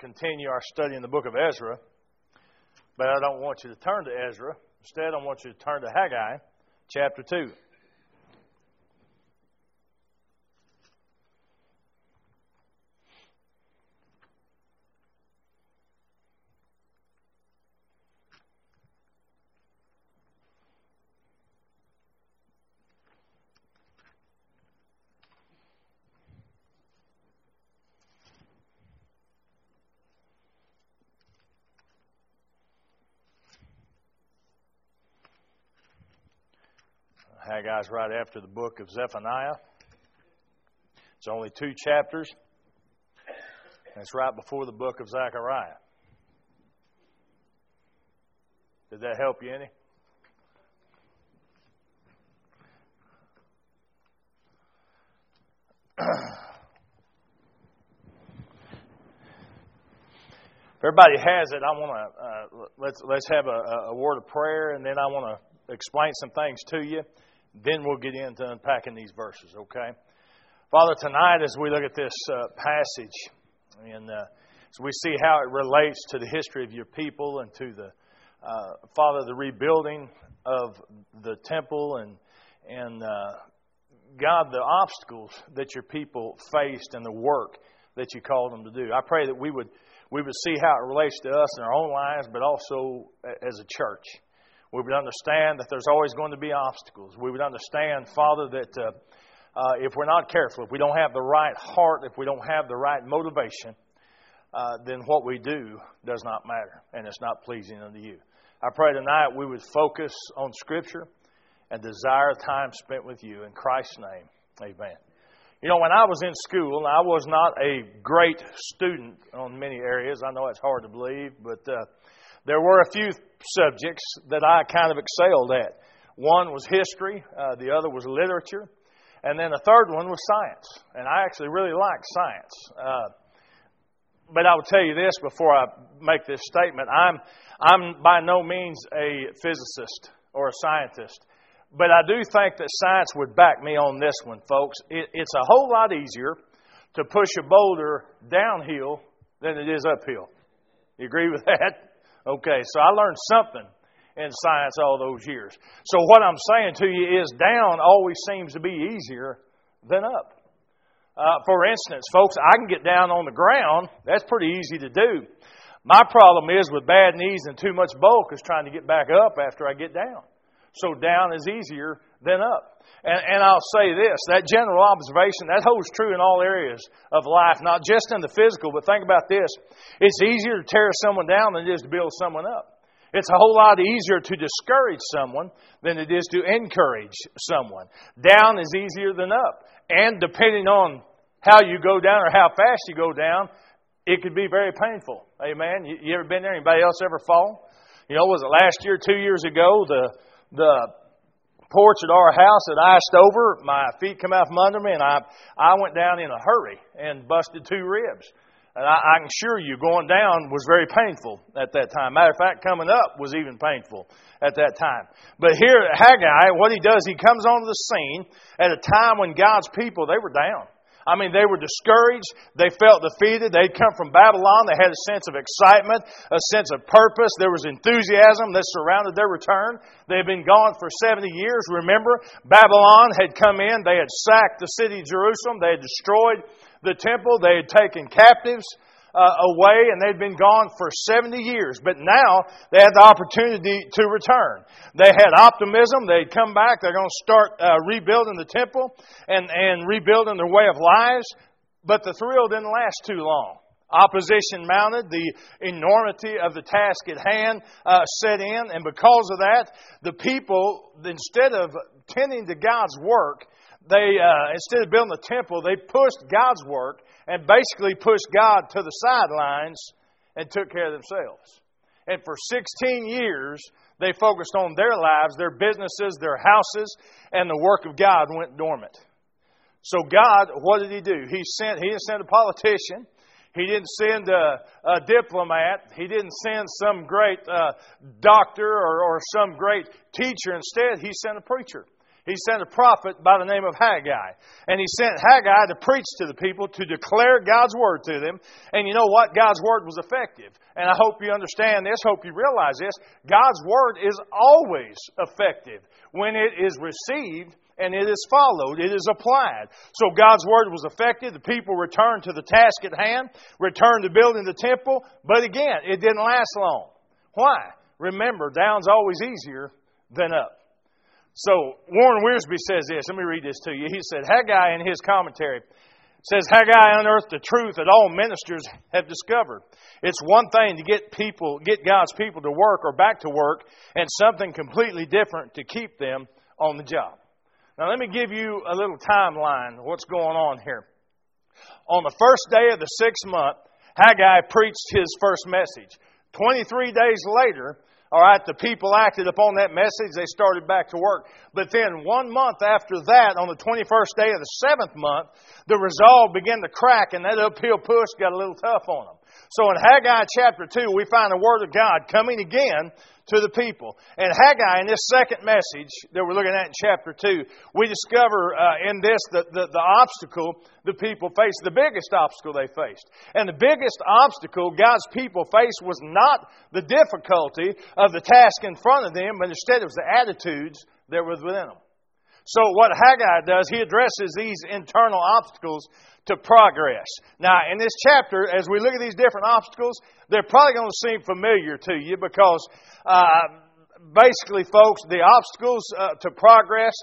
continue our study in the book of Ezra, but I don't want you to turn to Ezra. Instead, I want you to turn to Haggai chapter 2. Haggai's right after the book of Zephaniah. It's only two chapters, and it's right before the book of Zechariah. Did that help you any? If everybody has it, I want to uh, let's let's have a, a word of prayer, and then I want to explain some things to you. Then we'll get into unpacking these verses, okay? Father, tonight as we look at this uh, passage and uh, as we see how it relates to the history of your people and to the, uh, Father, the rebuilding of the temple and, and uh, God, the obstacles that your people faced and the work that you called them to do. I pray that we would, we would see how it relates to us in our own lives, but also as a church. We would understand that there's always going to be obstacles. We would understand, Father, that uh, uh, if we're not careful, if we don't have the right heart, if we don't have the right motivation, uh, then what we do does not matter and it's not pleasing unto you. I pray tonight we would focus on Scripture and desire time spent with you. In Christ's name, amen. You know, when I was in school, I was not a great student on many areas. I know it's hard to believe, but uh, there were a few subjects that I kind of excelled at. One was history, uh, the other was literature, and then the third one was science. And I actually really liked science. Uh, but I will tell you this before I make this statement I'm, I'm by no means a physicist or a scientist. But I do think that science would back me on this one, folks. It, it's a whole lot easier to push a boulder downhill than it is uphill. You agree with that? Okay, so I learned something in science all those years. So what I'm saying to you is down always seems to be easier than up. Uh, for instance, folks, I can get down on the ground. That's pretty easy to do. My problem is with bad knees and too much bulk is trying to get back up after I get down. So down is easier than up. And, and I'll say this that general observation, that holds true in all areas of life, not just in the physical, but think about this. It's easier to tear someone down than it is to build someone up. It's a whole lot easier to discourage someone than it is to encourage someone. Down is easier than up. And depending on how you go down or how fast you go down, it could be very painful. Amen. You, you ever been there? Anybody else ever fall? You know, was it last year, two years ago? The the porch at our house had iced over. My feet come out from under me, and I, I went down in a hurry and busted two ribs. And I, I can assure you, going down was very painful at that time. Matter of fact, coming up was even painful at that time. But here, Haggai, what he does, he comes onto the scene at a time when God's people, they were down. I mean, they were discouraged. They felt defeated. They'd come from Babylon. They had a sense of excitement, a sense of purpose. There was enthusiasm that surrounded their return. They had been gone for 70 years. Remember, Babylon had come in. They had sacked the city of Jerusalem. They had destroyed the temple. They had taken captives uh, away and they'd been gone for 70 years. But now they had the opportunity to return. They had optimism. They'd come back. They're going to start uh, rebuilding the temple and, and rebuilding their way of lives. But the thrill didn't last too long. Opposition mounted, the enormity of the task at hand uh, set in, and because of that, the people, instead of tending to God's work, they uh, instead of building the temple, they pushed God's work and basically pushed God to the sidelines and took care of themselves. And for 16 years, they focused on their lives, their businesses, their houses, and the work of God went dormant. So God, what did He do? He sent. He didn't send a politician. He didn't send a, a diplomat. He didn't send some great uh, doctor or, or some great teacher. Instead, He sent a preacher. He sent a prophet by the name of Haggai. And he sent Haggai to preach to the people, to declare God's word to them. And you know what? God's word was effective. And I hope you understand this, hope you realize this. God's word is always effective when it is received and it is followed, it is applied. So God's word was effective. The people returned to the task at hand, returned to building the temple, but again, it didn't last long. Why? Remember, down's always easier than up. So Warren Wiersbe says this. Let me read this to you. He said, Haggai in his commentary says Haggai unearthed the truth that all ministers have discovered. It's one thing to get people, get God's people to work or back to work, and something completely different to keep them on the job. Now, let me give you a little timeline of what's going on here. On the first day of the sixth month, Haggai preached his first message. 23 days later, all right, the people acted upon that message. They started back to work. But then one month after that, on the 21st day of the seventh month, the resolve began to crack and that uphill push got a little tough on them. So in Haggai chapter 2, we find the Word of God coming again to the people. And Haggai, in this second message that we're looking at in chapter 2, we discover uh, in this the, the, the obstacle the people faced, the biggest obstacle they faced. And the biggest obstacle God's people faced was not the difficulty of the task in front of them, but instead it was the attitudes that were within them. So, what Haggai does, he addresses these internal obstacles to progress. Now, in this chapter, as we look at these different obstacles, they're probably going to seem familiar to you because uh, basically, folks, the obstacles uh, to progress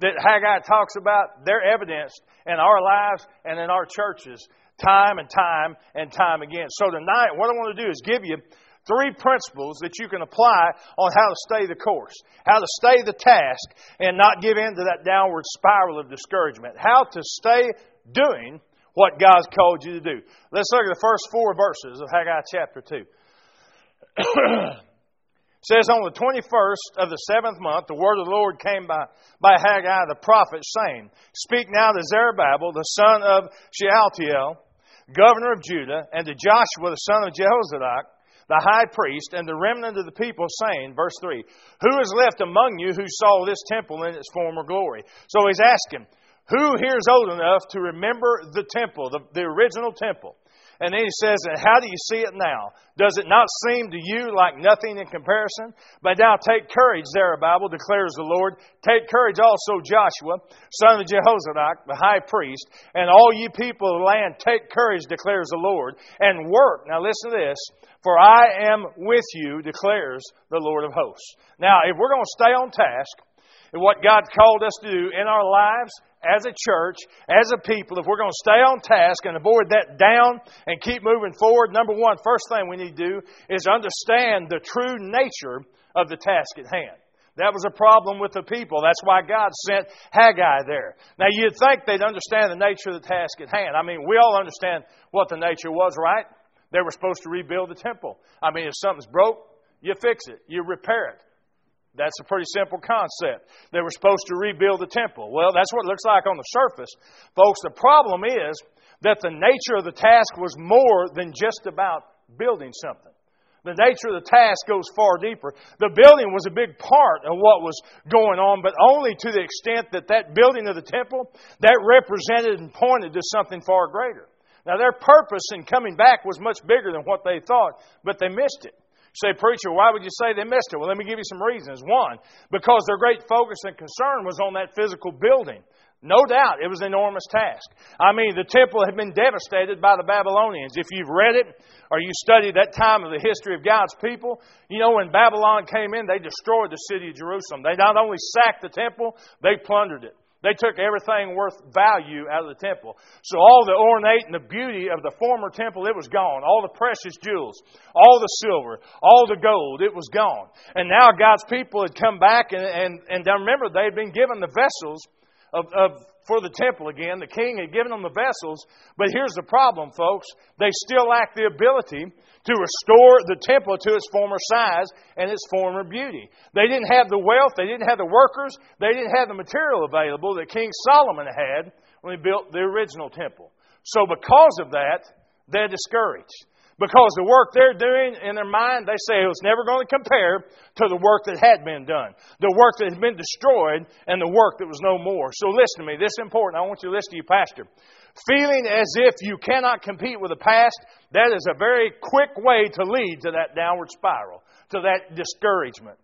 that Haggai talks about, they're evidenced in our lives and in our churches time and time and time again. So, tonight, what I want to do is give you three principles that you can apply on how to stay the course, how to stay the task, and not give in to that downward spiral of discouragement, how to stay doing what God's called you to do. Let's look at the first four verses of Haggai chapter 2. says, On the 21st of the seventh month, the word of the Lord came by, by Haggai the prophet, saying, Speak now to Zerubbabel, the son of Shealtiel, governor of Judah, and to Joshua, the son of Jehozadak, the high priest, and the remnant of the people, saying, verse 3, Who is left among you who saw this temple in its former glory? So he's asking, who here is old enough to remember the temple, the, the original temple? And then he says, And how do you see it now? Does it not seem to you like nothing in comparison? But now take courage, Zerubbabel, declares the Lord. Take courage also, Joshua, son of Jehozadak, the high priest, and all you people of the land, take courage, declares the Lord, and work. Now listen to this. For I am with you, declares the Lord of hosts. Now, if we're going to stay on task, and what God called us to do in our lives as a church, as a people, if we're going to stay on task and avoid that down and keep moving forward, number one, first thing we need to do is understand the true nature of the task at hand. That was a problem with the people. That's why God sent Haggai there. Now, you'd think they'd understand the nature of the task at hand. I mean, we all understand what the nature was, right? They were supposed to rebuild the temple. I mean, if something's broke, you fix it, you repair it. That's a pretty simple concept. They were supposed to rebuild the temple. Well, that's what it looks like on the surface. Folks, the problem is that the nature of the task was more than just about building something. The nature of the task goes far deeper. The building was a big part of what was going on, but only to the extent that that building of the temple, that represented and pointed to something far greater. Now, their purpose in coming back was much bigger than what they thought, but they missed it say, Preacher, why would you say they missed it? Well, let me give you some reasons. One, because their great focus and concern was on that physical building. No doubt it was an enormous task. I mean, the temple had been devastated by the Babylonians. If you've read it or you studied that time of the history of God's people, you know, when Babylon came in, they destroyed the city of Jerusalem. They not only sacked the temple, they plundered it. They took everything worth value out of the temple. So all the ornate and the beauty of the former temple, it was gone. All the precious jewels, all the silver, all the gold, it was gone. And now God's people had come back and, and, and remember, they had been given the vessels of, of for the temple again. The king had given them the vessels, but here's the problem, folks. They still lack the ability to restore the temple to its former size and its former beauty. They didn't have the wealth, they didn't have the workers, they didn't have the material available that King Solomon had when he built the original temple. So, because of that, they're discouraged. Because the work they're doing in their mind, they say oh, it was never going to compare to the work that had been done. The work that had been destroyed and the work that was no more. So listen to me. This is important. I want you to listen to you, Pastor. Feeling as if you cannot compete with the past, that is a very quick way to lead to that downward spiral, to that discouragement.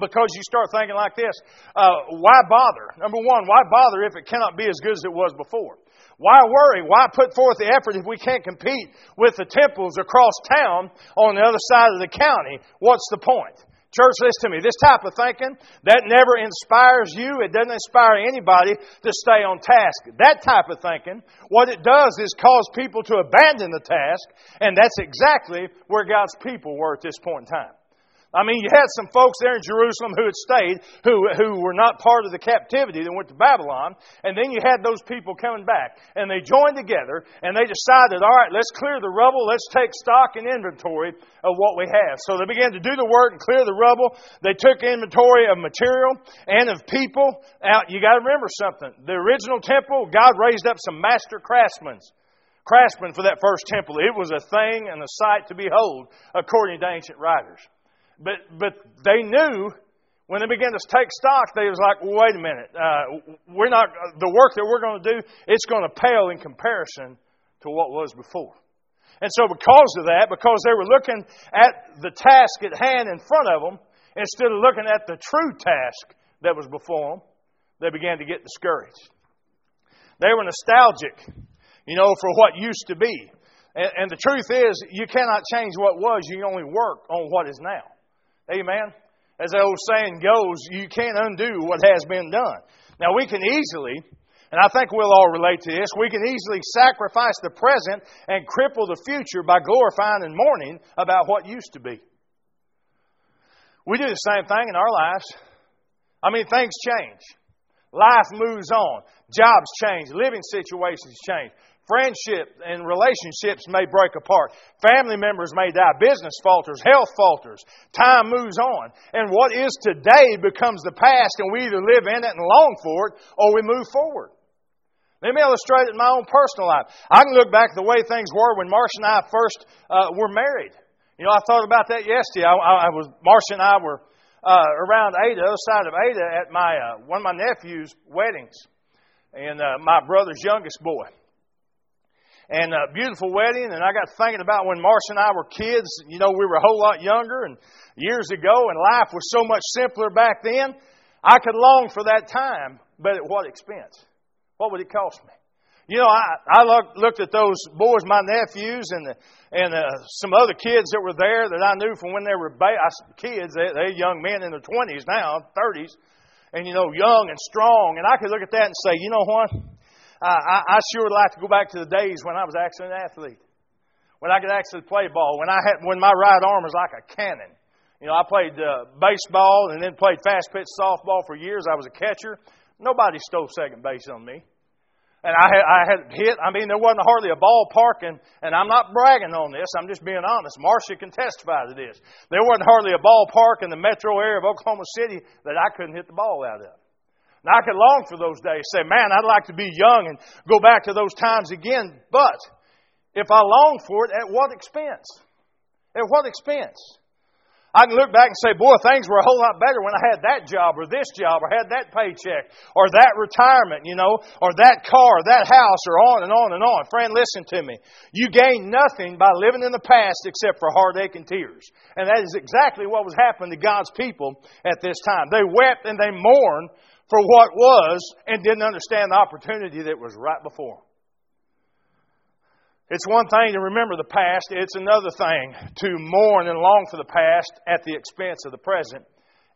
Because you start thinking like this uh, why bother? Number one, why bother if it cannot be as good as it was before? Why worry? Why put forth the effort if we can't compete with the temples across town on the other side of the county? What's the point? Church, listen to me. This type of thinking, that never inspires you. It doesn't inspire anybody to stay on task. That type of thinking, what it does is cause people to abandon the task, and that's exactly where God's people were at this point in time. I mean, you had some folks there in Jerusalem who had stayed, who, who were not part of the captivity that went to Babylon, and then you had those people coming back, and they joined together, and they decided, all right, let's clear the rubble, let's take stock and inventory of what we have. So they began to do the work and clear the rubble. They took inventory of material and of people. Now, you got to remember something. The original temple, God raised up some master craftsmen craftsmen for that first temple. It was a thing and a sight to behold, according to ancient writers. But, but they knew when they began to take stock, they was like, wait a minute, uh, we're not, the work that we're going to do, it's going to pale in comparison to what was before. And so because of that, because they were looking at the task at hand in front of them, instead of looking at the true task that was before them, they began to get discouraged. They were nostalgic, you know, for what used to be. And, and the truth is, you cannot change what was, you only work on what is now. Amen. As the old saying goes, you can't undo what has been done. Now, we can easily, and I think we'll all relate to this, we can easily sacrifice the present and cripple the future by glorifying and mourning about what used to be. We do the same thing in our lives. I mean, things change. Life moves on. Jobs change. Living situations change. Friendship and relationships may break apart. Family members may die. Business falters. Health falters. Time moves on. And what is today becomes the past, and we either live in it and long for it, or we move forward. Let me illustrate it in my own personal life. I can look back the way things were when Marcia and I first uh, were married. You know, I thought about that yesterday. I, I was Marcia and I were uh, around Ada, other side of Ada, at my uh, one of my nephew's weddings, and uh, my brother's youngest boy and a beautiful wedding. And I got thinking about when Marcia and I were kids. You know, we were a whole lot younger and years ago, and life was so much simpler back then. I could long for that time, but at what expense? What would it cost me? You know, I, I look, looked at those boys, my nephews, and the, and uh, some other kids that were there that I knew from when they were ba- kids. They, they're young men in their 20s now, 30s, and, you know, young and strong. And I could look at that and say, you know what? I, I sure would like to go back to the days when I was actually an athlete, when I could actually play ball, when I had when my right arm was like a cannon. You know, I played uh, baseball and then played fast pitch softball for years. I was a catcher. Nobody stole second base on me. And I had, I had hit, I mean, there wasn't hardly a ballpark, and, and I'm not bragging on this, I'm just being honest. Marcia can testify to this. There wasn't hardly a ballpark in the metro area of Oklahoma City that I couldn't hit the ball out of. Now, I could long for those days, say, man, I'd like to be young and go back to those times again. But if I long for it, at what expense? At what expense? I can look back and say, boy, things were a whole lot better when I had that job or this job or had that paycheck or that retirement, you know, or that car or that house or on and on and on. Friend, listen to me. You gain nothing by living in the past except for heartache and tears. And that is exactly what was happening to God's people at this time. They wept and they mourned for what was and didn't understand the opportunity that was right before them. It's one thing to remember the past, it's another thing to mourn and long for the past at the expense of the present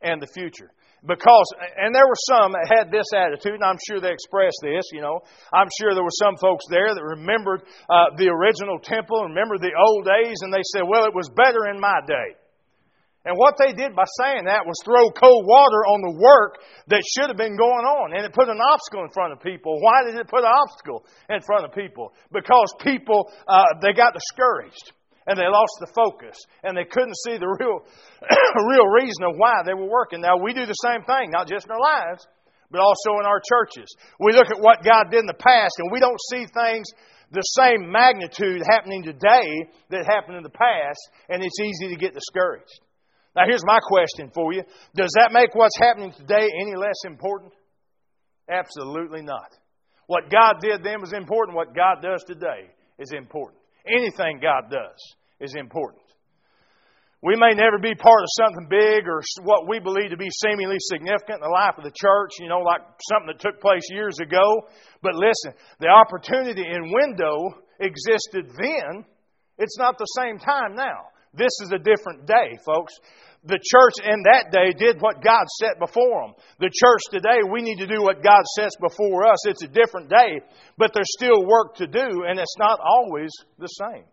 and the future. Because, and there were some that had this attitude, and I'm sure they expressed this, you know. I'm sure there were some folks there that remembered uh, the original temple, remembered the old days, and they said, well, it was better in my day. And what they did by saying that was throw cold water on the work that should have been going on. And it put an obstacle in front of people. Why did it put an obstacle in front of people? Because people, uh, they got discouraged. And they lost the focus. And they couldn't see the real, real reason of why they were working. Now, we do the same thing, not just in our lives, but also in our churches. We look at what God did in the past, and we don't see things the same magnitude happening today that happened in the past, and it's easy to get discouraged. Now, here's my question for you Does that make what's happening today any less important? Absolutely not. What God did then was important. What God does today is important. Anything God does is important. We may never be part of something big or what we believe to be seemingly significant in the life of the church, you know, like something that took place years ago. But listen, the opportunity and window existed then. It's not the same time now. This is a different day, folks. The church in that day did what God set before them. The church today, we need to do what God sets before us. It's a different day, but there's still work to do, and it's not always the same.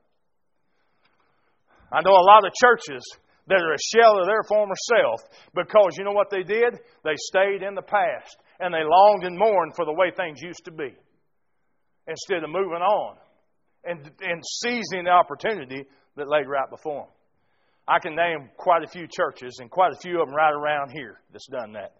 I know a lot of churches that are a shell of their former self because you know what they did? They stayed in the past and they longed and mourned for the way things used to be instead of moving on and, and seizing the opportunity that lay right before them. I can name quite a few churches and quite a few of them right around here that's done that.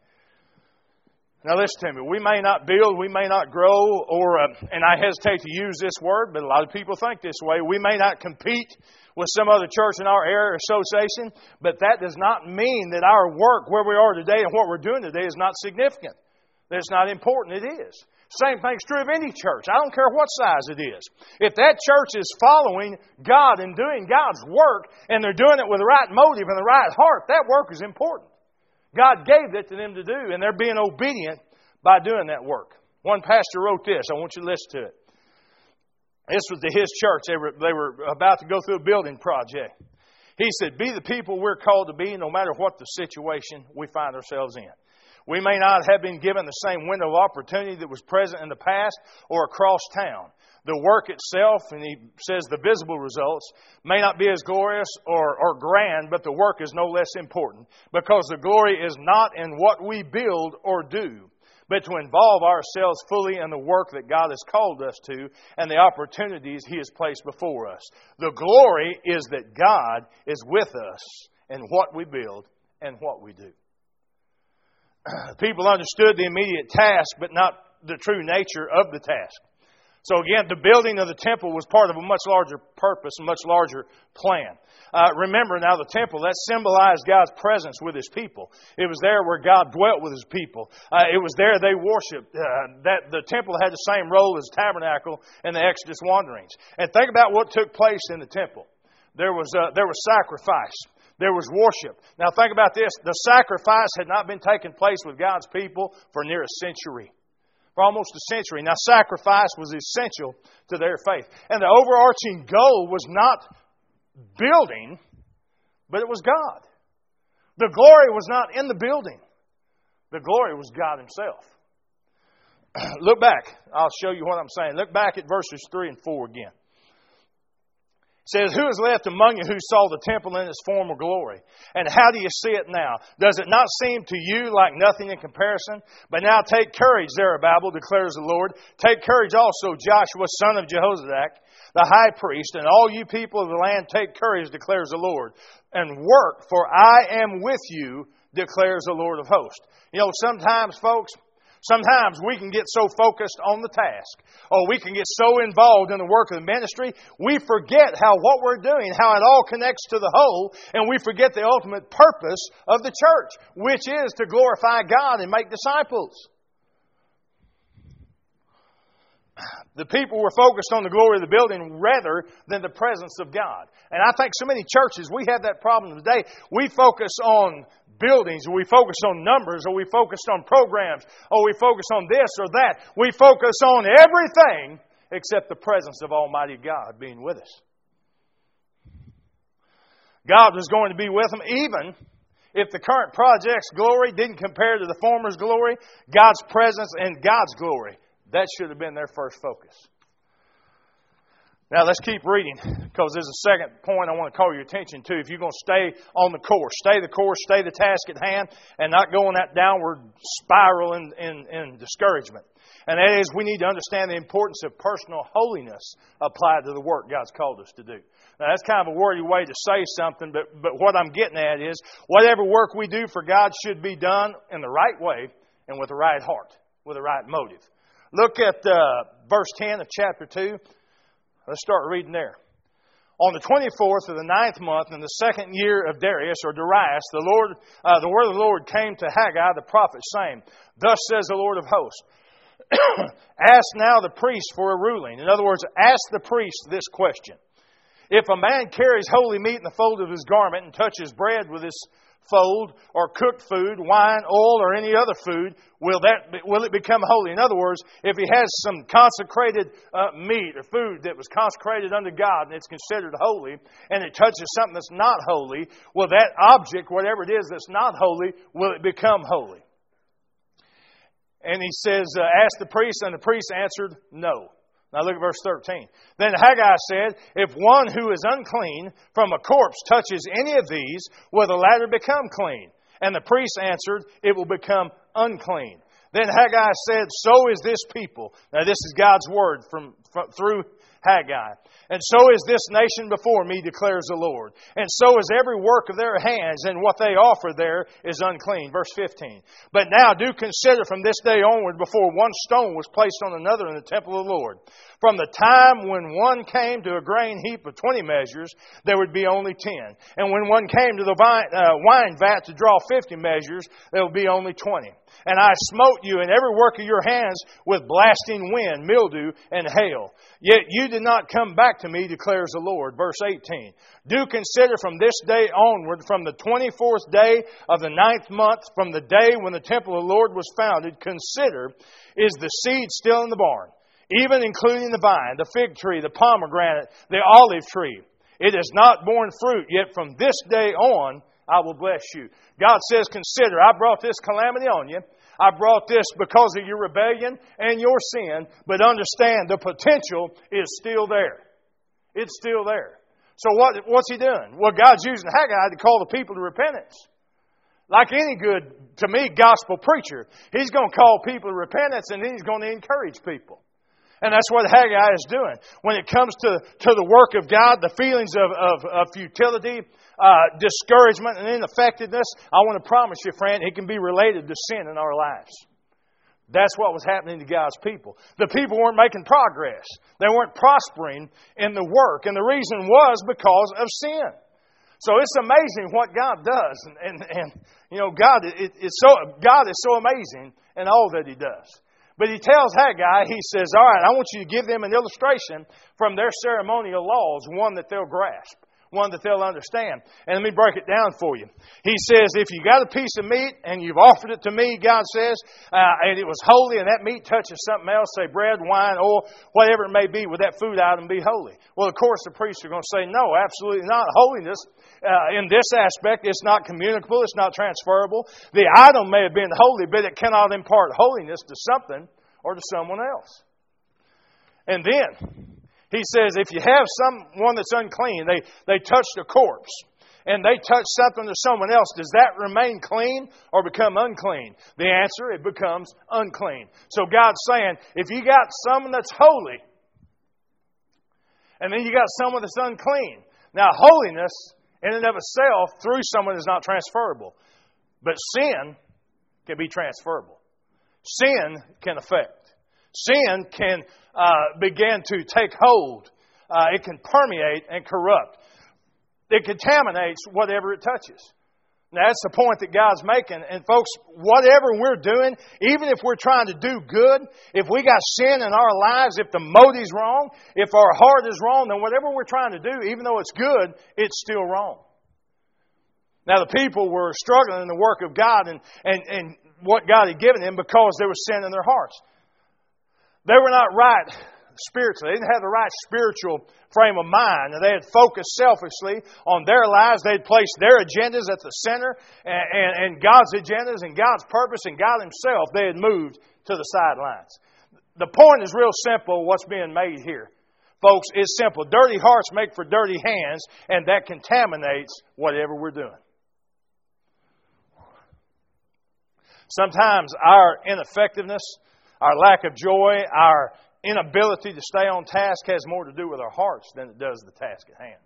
Now, listen to me. We may not build, we may not grow, or, uh, and I hesitate to use this word, but a lot of people think this way. We may not compete with some other church in our area or association, but that does not mean that our work, where we are today and what we're doing today, is not significant. That it's not important. It is. Same thing's true of any church. I don't care what size it is. If that church is following God and doing God's work, and they're doing it with the right motive and the right heart, that work is important. God gave it to them to do, and they're being obedient by doing that work. One pastor wrote this. I want you to listen to it. This was to his church. They were, they were about to go through a building project. He said, Be the people we're called to be no matter what the situation we find ourselves in. We may not have been given the same window of opportunity that was present in the past or across town. The work itself, and he says the visible results, may not be as glorious or, or grand, but the work is no less important because the glory is not in what we build or do, but to involve ourselves fully in the work that God has called us to and the opportunities He has placed before us. The glory is that God is with us in what we build and what we do. People understood the immediate task, but not the true nature of the task. So again, the building of the temple was part of a much larger purpose, a much larger plan. Uh, remember now, the temple, that symbolized God's presence with His people. It was there where God dwelt with His people. Uh, it was there they worshiped. Uh, that the temple had the same role as tabernacle in the Exodus wanderings. And think about what took place in the temple. There was, uh, there was sacrifice. There was worship. Now think about this. The sacrifice had not been taking place with God's people for near a century for almost a century. Now, sacrifice was essential to their faith. And the overarching goal was not building, but it was God. The glory was not in the building, the glory was God Himself. Look back. I'll show you what I'm saying. Look back at verses 3 and 4 again says, Who is left among you who saw the temple in its former glory? And how do you see it now? Does it not seem to you like nothing in comparison? But now take courage, Zerubbabel, declares the Lord. Take courage also, Joshua, son of Jehozadak, the high priest, and all you people of the land, take courage, declares the Lord. And work, for I am with you, declares the Lord of hosts. You know, sometimes, folks, Sometimes we can get so focused on the task, or we can get so involved in the work of the ministry, we forget how what we're doing, how it all connects to the whole, and we forget the ultimate purpose of the church, which is to glorify God and make disciples. The people were focused on the glory of the building rather than the presence of God. And I think so many churches, we have that problem today. We focus on buildings, or we focus on numbers, or we focus on programs, or we focus on this or that. We focus on everything except the presence of Almighty God being with us. God was going to be with them even if the current project's glory didn't compare to the former's glory, God's presence and God's glory. That should have been their first focus. Now let's keep reading because there's a second point I want to call your attention to. If you're going to stay on the course, stay the course, stay the task at hand, and not go that downward spiral in, in, in discouragement. And that is, we need to understand the importance of personal holiness applied to the work God's called us to do. Now, that's kind of a wordy way to say something, but, but what I'm getting at is whatever work we do for God should be done in the right way and with the right heart, with the right motive. Look at uh, verse 10 of chapter 2. Let's start reading there. On the 24th of the ninth month in the second year of Darius or Darius, the Lord, uh, the word of the Lord came to Haggai the prophet, saying, "Thus says the Lord of hosts: Ask now the priest for a ruling. In other words, ask the priest this question: If a man carries holy meat in the fold of his garment and touches bread with his fold or cooked food, wine, oil, or any other food, will that will it become holy? In other words, if he has some consecrated uh, meat or food that was consecrated unto God and it's considered holy, and it touches something that's not holy, will that object, whatever it is that's not holy, will it become holy? And he says, uh, Ask the priest, and the priest answered, No. Now look at verse 13. Then Haggai said, If one who is unclean from a corpse touches any of these, will the latter become clean? And the priest answered, It will become unclean. Then Haggai said, So is this people. Now this is God's word from, from through Haggai. And so is this nation before me, declares the Lord. And so is every work of their hands, and what they offer there is unclean. Verse 15. But now do consider from this day onward, before one stone was placed on another in the temple of the Lord. From the time when one came to a grain heap of 20 measures, there would be only 10. And when one came to the vine, uh, wine vat to draw 50 measures, there would be only 20. And I smote you in every work of your hands with blasting wind, mildew, and hail. Yet you did not come back to me, declares the Lord. Verse 18. Do consider from this day onward, from the 24th day of the ninth month, from the day when the temple of the Lord was founded, consider, is the seed still in the barn? Even including the vine, the fig tree, the pomegranate, the olive tree. It has not borne fruit, yet from this day on, I will bless you. God says, Consider, I brought this calamity on you. I brought this because of your rebellion and your sin, but understand the potential is still there. It's still there. So what, what's he doing? Well, God's using Haggai to call the people to repentance. Like any good, to me, gospel preacher, he's going to call people to repentance and he's going to encourage people. And that's what Haggai is doing. When it comes to, to the work of God, the feelings of, of, of futility, uh, discouragement, and ineffectiveness, I want to promise you, friend, it can be related to sin in our lives. That's what was happening to God's people. The people weren't making progress. They weren't prospering in the work. And the reason was because of sin. So it's amazing what God does. And, and, and you know, God, it, it's so, God is so amazing in all that He does. But He tells Haggai, He says, All right, I want you to give them an illustration from their ceremonial laws, one that they'll grasp one that they'll understand. And let me break it down for you. He says, if you got a piece of meat and you've offered it to me, God says, uh, and it was holy, and that meat touches something else, say bread, wine, oil, whatever it may be, would that food item be holy? Well, of course, the priests are going to say, no, absolutely not. Holiness, uh, in this aspect, it's not communicable, it's not transferable. The item may have been holy, but it cannot impart holiness to something or to someone else. And then, he says, if you have someone that's unclean, they, they touched a corpse, and they touch something to someone else, does that remain clean or become unclean? The answer, it becomes unclean. So God's saying, if you got someone that's holy, and then you got someone that's unclean. Now, holiness in and of itself through someone is not transferable. But sin can be transferable. Sin can affect. Sin can uh, begin to take hold. Uh, it can permeate and corrupt. It contaminates whatever it touches. Now, that's the point that God's making. And, folks, whatever we're doing, even if we're trying to do good, if we got sin in our lives, if the motive's wrong, if our heart is wrong, then whatever we're trying to do, even though it's good, it's still wrong. Now, the people were struggling in the work of God and, and, and what God had given them because there was sin in their hearts. They were not right spiritually. They didn't have the right spiritual frame of mind. They had focused selfishly on their lives. They had placed their agendas at the center and, and, and God's agendas and God's purpose and God Himself, they had moved to the sidelines. The point is real simple what's being made here. Folks, it's simple. Dirty hearts make for dirty hands, and that contaminates whatever we're doing. Sometimes our ineffectiveness, our lack of joy, our inability to stay on task has more to do with our hearts than it does the task at hand.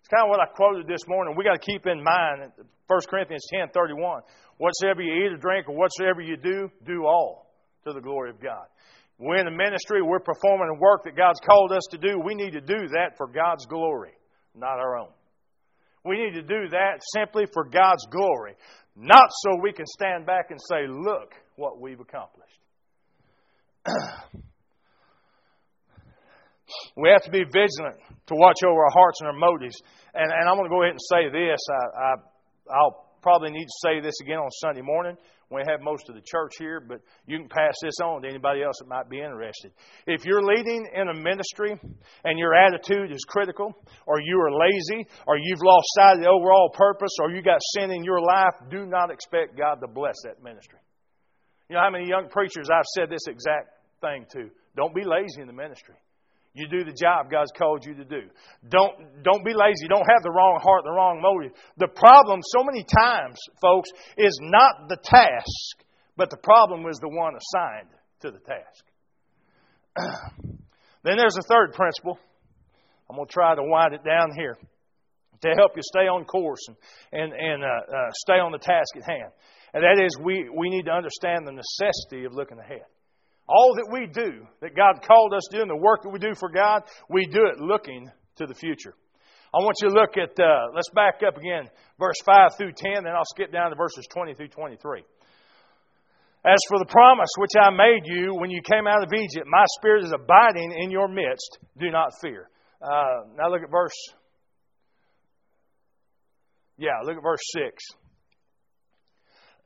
It's kind of what I quoted this morning. We got to keep in mind 1 Corinthians 10:31. Whatsoever you eat or drink or whatsoever you do, do all to the glory of God. We're in the ministry, we're performing the work that God's called us to do. We need to do that for God's glory, not our own. We need to do that simply for God's glory, not so we can stand back and say, look what we've accomplished. we have to be vigilant to watch over our hearts and our motives. And, and I'm going to go ahead and say this. I, I, I'll probably need to say this again on Sunday morning when we have most of the church here, but you can pass this on to anybody else that might be interested. If you're leading in a ministry and your attitude is critical, or you are lazy, or you've lost sight of the overall purpose, or you got sin in your life, do not expect God to bless that ministry. You know how many young preachers I've said this exact thing to? Don't be lazy in the ministry. You do the job God's called you to do. Don't, don't be lazy. Don't have the wrong heart, the wrong motive. The problem, so many times, folks, is not the task, but the problem is the one assigned to the task. then there's a third principle. I'm going to try to wind it down here to help you stay on course and, and, and uh, uh, stay on the task at hand. And that is, we, we need to understand the necessity of looking ahead. All that we do, that God called us to do, and the work that we do for God, we do it looking to the future. I want you to look at, uh, let's back up again, verse 5 through 10, then I'll skip down to verses 20 through 23. As for the promise which I made you when you came out of Egypt, my spirit is abiding in your midst. Do not fear. Uh, now look at verse. Yeah, look at verse 6.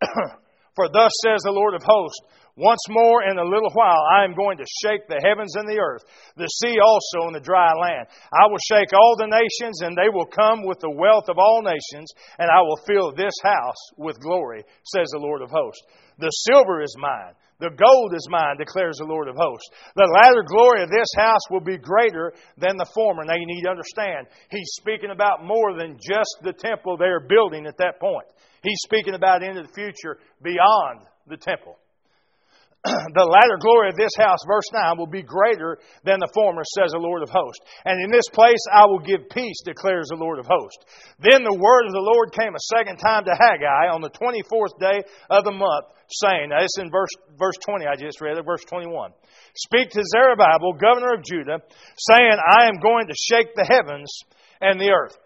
For thus says the Lord of hosts, once more in a little while I am going to shake the heavens and the earth, the sea also and the dry land. I will shake all the nations, and they will come with the wealth of all nations, and I will fill this house with glory, says the Lord of hosts. The silver is mine, the gold is mine, declares the Lord of hosts. The latter glory of this house will be greater than the former. Now you need to understand, he's speaking about more than just the temple they are building at that point. He's speaking about into the future beyond the temple. the latter glory of this house, verse 9, will be greater than the former, says the Lord of hosts. And in this place I will give peace, declares the Lord of hosts. Then the word of the Lord came a second time to Haggai on the 24th day of the month, saying, now it's in verse, verse 20, I just read it, verse 21. Speak to Zerubbabel, governor of Judah, saying, I am going to shake the heavens and the earth.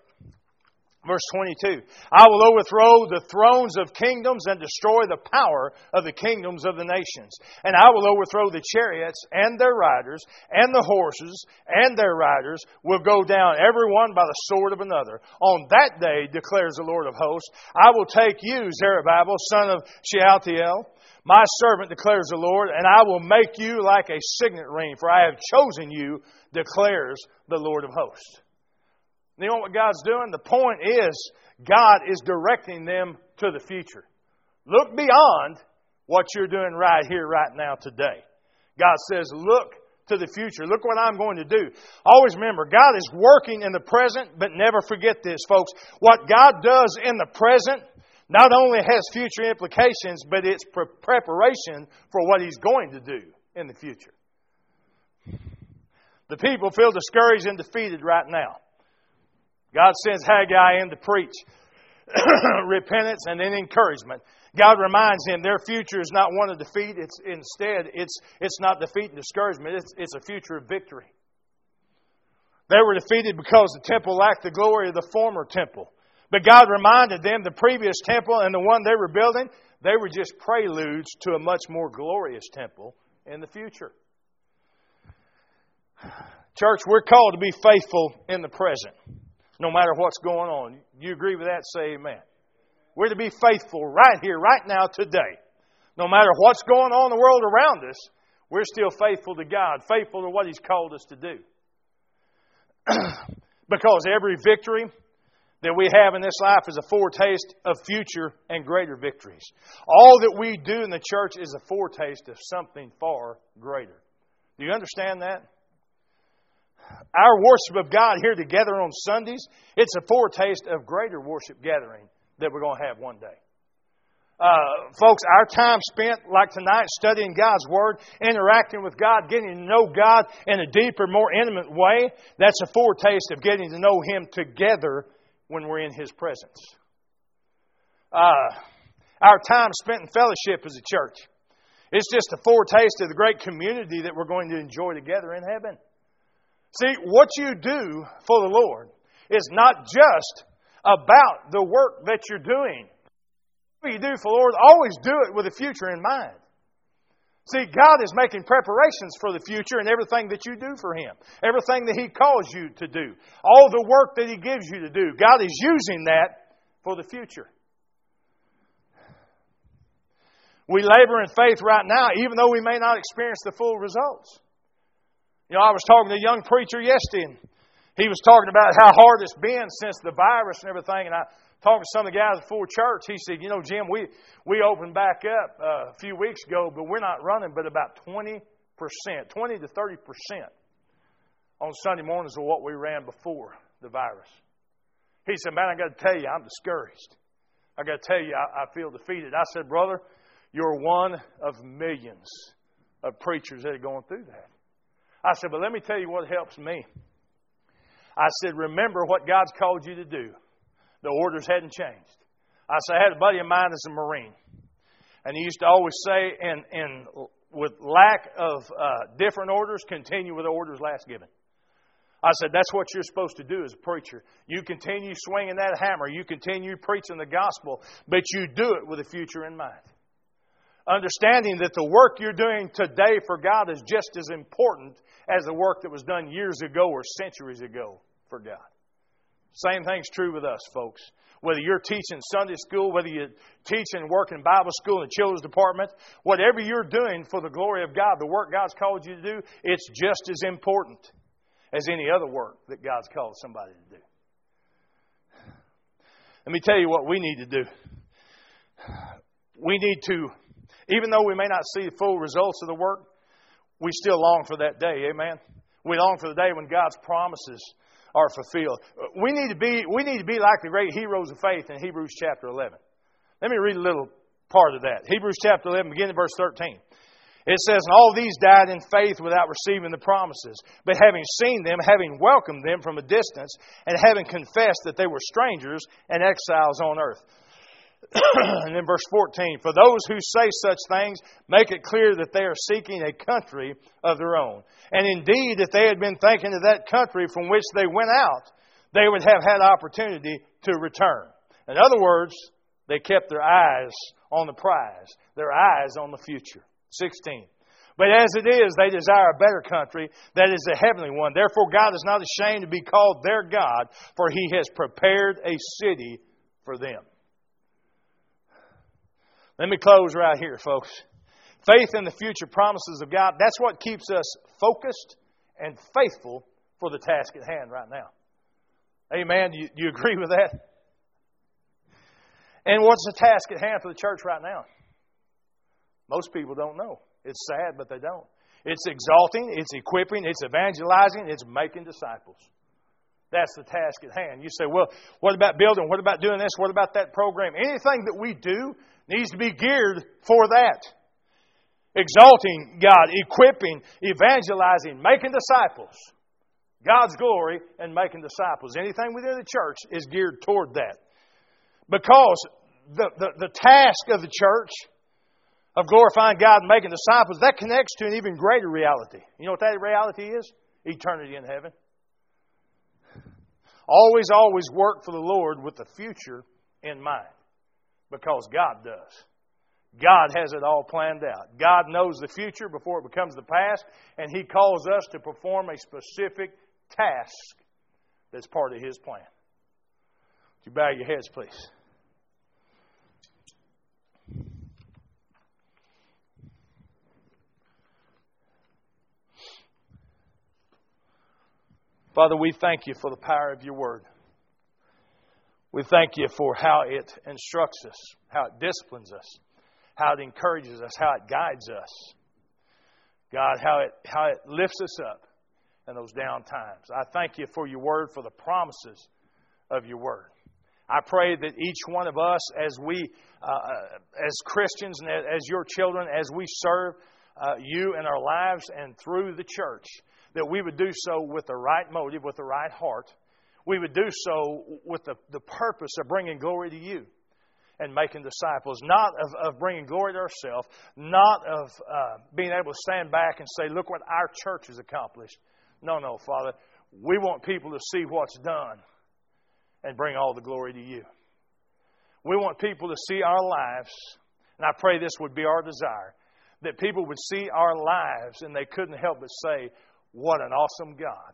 Verse 22 I will overthrow the thrones of kingdoms and destroy the power of the kingdoms of the nations. And I will overthrow the chariots and their riders, and the horses and their riders will go down, every one by the sword of another. On that day, declares the Lord of hosts, I will take you, Zerubbabel, son of Shealtiel, my servant, declares the Lord, and I will make you like a signet ring, for I have chosen you, declares the Lord of hosts. You know what God's doing? The point is, God is directing them to the future. Look beyond what you're doing right here, right now, today. God says, Look to the future. Look what I'm going to do. Always remember, God is working in the present, but never forget this, folks. What God does in the present not only has future implications, but it's preparation for what He's going to do in the future. The people feel discouraged and defeated right now. God sends Haggai in to preach repentance and then encouragement. God reminds him their future is not one of defeat. It's instead it's it's not defeat and discouragement. It's it's a future of victory. They were defeated because the temple lacked the glory of the former temple. But God reminded them the previous temple and the one they were building, they were just preludes to a much more glorious temple in the future. Church, we're called to be faithful in the present no matter what's going on. You agree with that? Say amen. We're to be faithful right here, right now, today. No matter what's going on in the world around us, we're still faithful to God, faithful to what He's called us to do. because every victory that we have in this life is a foretaste of future and greater victories. All that we do in the church is a foretaste of something far greater. Do you understand that? Our worship of God here together on Sundays, it's a foretaste of greater worship gathering that we're going to have one day. Uh, folks, our time spent like tonight studying God's Word, interacting with God, getting to know God in a deeper, more intimate way, that's a foretaste of getting to know Him together when we're in His presence. Uh, our time spent in fellowship as a church It's just a foretaste of the great community that we're going to enjoy together in heaven. See, what you do for the Lord is not just about the work that you're doing. What you do for the Lord, always do it with the future in mind. See, God is making preparations for the future and everything that you do for Him, everything that He calls you to do, all the work that He gives you to do. God is using that for the future. We labor in faith right now, even though we may not experience the full results. You know, I was talking to a young preacher yesterday, and he was talking about how hard it's been since the virus and everything. And I talked to some of the guys before church. He said, "You know, Jim, we we opened back up uh, a few weeks ago, but we're not running but about twenty percent, twenty to thirty percent on Sunday mornings of what we ran before the virus." He said, "Man, I got to tell you, I'm discouraged. I got to tell you, I, I feel defeated." I said, "Brother." You're one of millions of preachers that are going through that. I said, but let me tell you what helps me. I said, remember what God's called you to do. The orders hadn't changed. I said, I had a buddy of mine that's a Marine. And he used to always say, and, and with lack of uh, different orders, continue with the orders last given. I said, that's what you're supposed to do as a preacher. You continue swinging that hammer. You continue preaching the gospel, but you do it with a future in mind understanding that the work you're doing today for God is just as important as the work that was done years ago or centuries ago for God. Same thing's true with us, folks. Whether you're teaching Sunday school, whether you teach and work in Bible school in the children's department, whatever you're doing for the glory of God, the work God's called you to do, it's just as important as any other work that God's called somebody to do. Let me tell you what we need to do. We need to even though we may not see the full results of the work, we still long for that day. Amen. We long for the day when God's promises are fulfilled. We need to be, we need to be like the great heroes of faith in Hebrews chapter 11. Let me read a little part of that. Hebrews chapter 11, beginning verse 13. It says, And all these died in faith without receiving the promises, but having seen them, having welcomed them from a distance, and having confessed that they were strangers and exiles on earth. and then verse 14 For those who say such things make it clear that they are seeking a country of their own. And indeed, if they had been thinking of that country from which they went out, they would have had opportunity to return. In other words, they kept their eyes on the prize, their eyes on the future. 16. But as it is, they desire a better country, that is a heavenly one. Therefore, God is not ashamed to be called their God, for he has prepared a city for them. Let me close right here, folks. Faith in the future promises of God, that's what keeps us focused and faithful for the task at hand right now. Amen. Do you, do you agree with that? And what's the task at hand for the church right now? Most people don't know. It's sad, but they don't. It's exalting, it's equipping, it's evangelizing, it's making disciples. That's the task at hand. You say, well, what about building? What about doing this? What about that program? Anything that we do needs to be geared for that. Exalting God, equipping, evangelizing, making disciples. God's glory and making disciples. Anything within the church is geared toward that. Because the, the, the task of the church of glorifying God and making disciples, that connects to an even greater reality. You know what that reality is? Eternity in heaven. Always, always work for the Lord with the future in mind because God does. God has it all planned out. God knows the future before it becomes the past, and He calls us to perform a specific task that's part of His plan. Would you bow your heads, please? Father, we thank you for the power of your word. We thank you for how it instructs us, how it disciplines us, how it encourages us, how it guides us. God, how it, how it lifts us up in those down times. I thank you for your word, for the promises of your word. I pray that each one of us, as we, uh, uh as Christians and as your children, as we serve uh, you in our lives and through the church, that we would do so with the right motive, with the right heart. We would do so with the, the purpose of bringing glory to you. and making disciples, not of, of bringing glory to ourselves, not of uh, being able to stand back and say, look what our church has accomplished. No, no, Father. We want people to see what's done and bring all the glory to you. We want people to see our lives, and I pray this would be our desire, that people would see our lives and they couldn't help but say, What an awesome God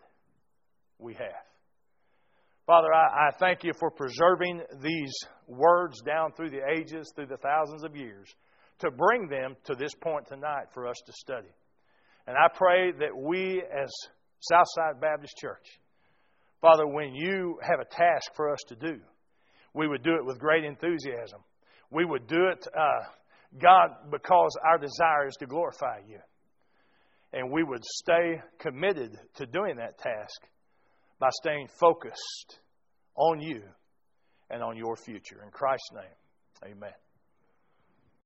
we have. Father, I, I, thank you for preserving these words down through the ages, through the thousands of years, to bring them to this point tonight for us to study. And I pray that we, as Southside Baptist Church, Father, when you have a task for us to do, we would do it with great enthusiasm. We would do it, uh, God, because our desire is to glorify you. And we would stay committed to doing that task by staying focused on you and on your future. In Christ's name, amen.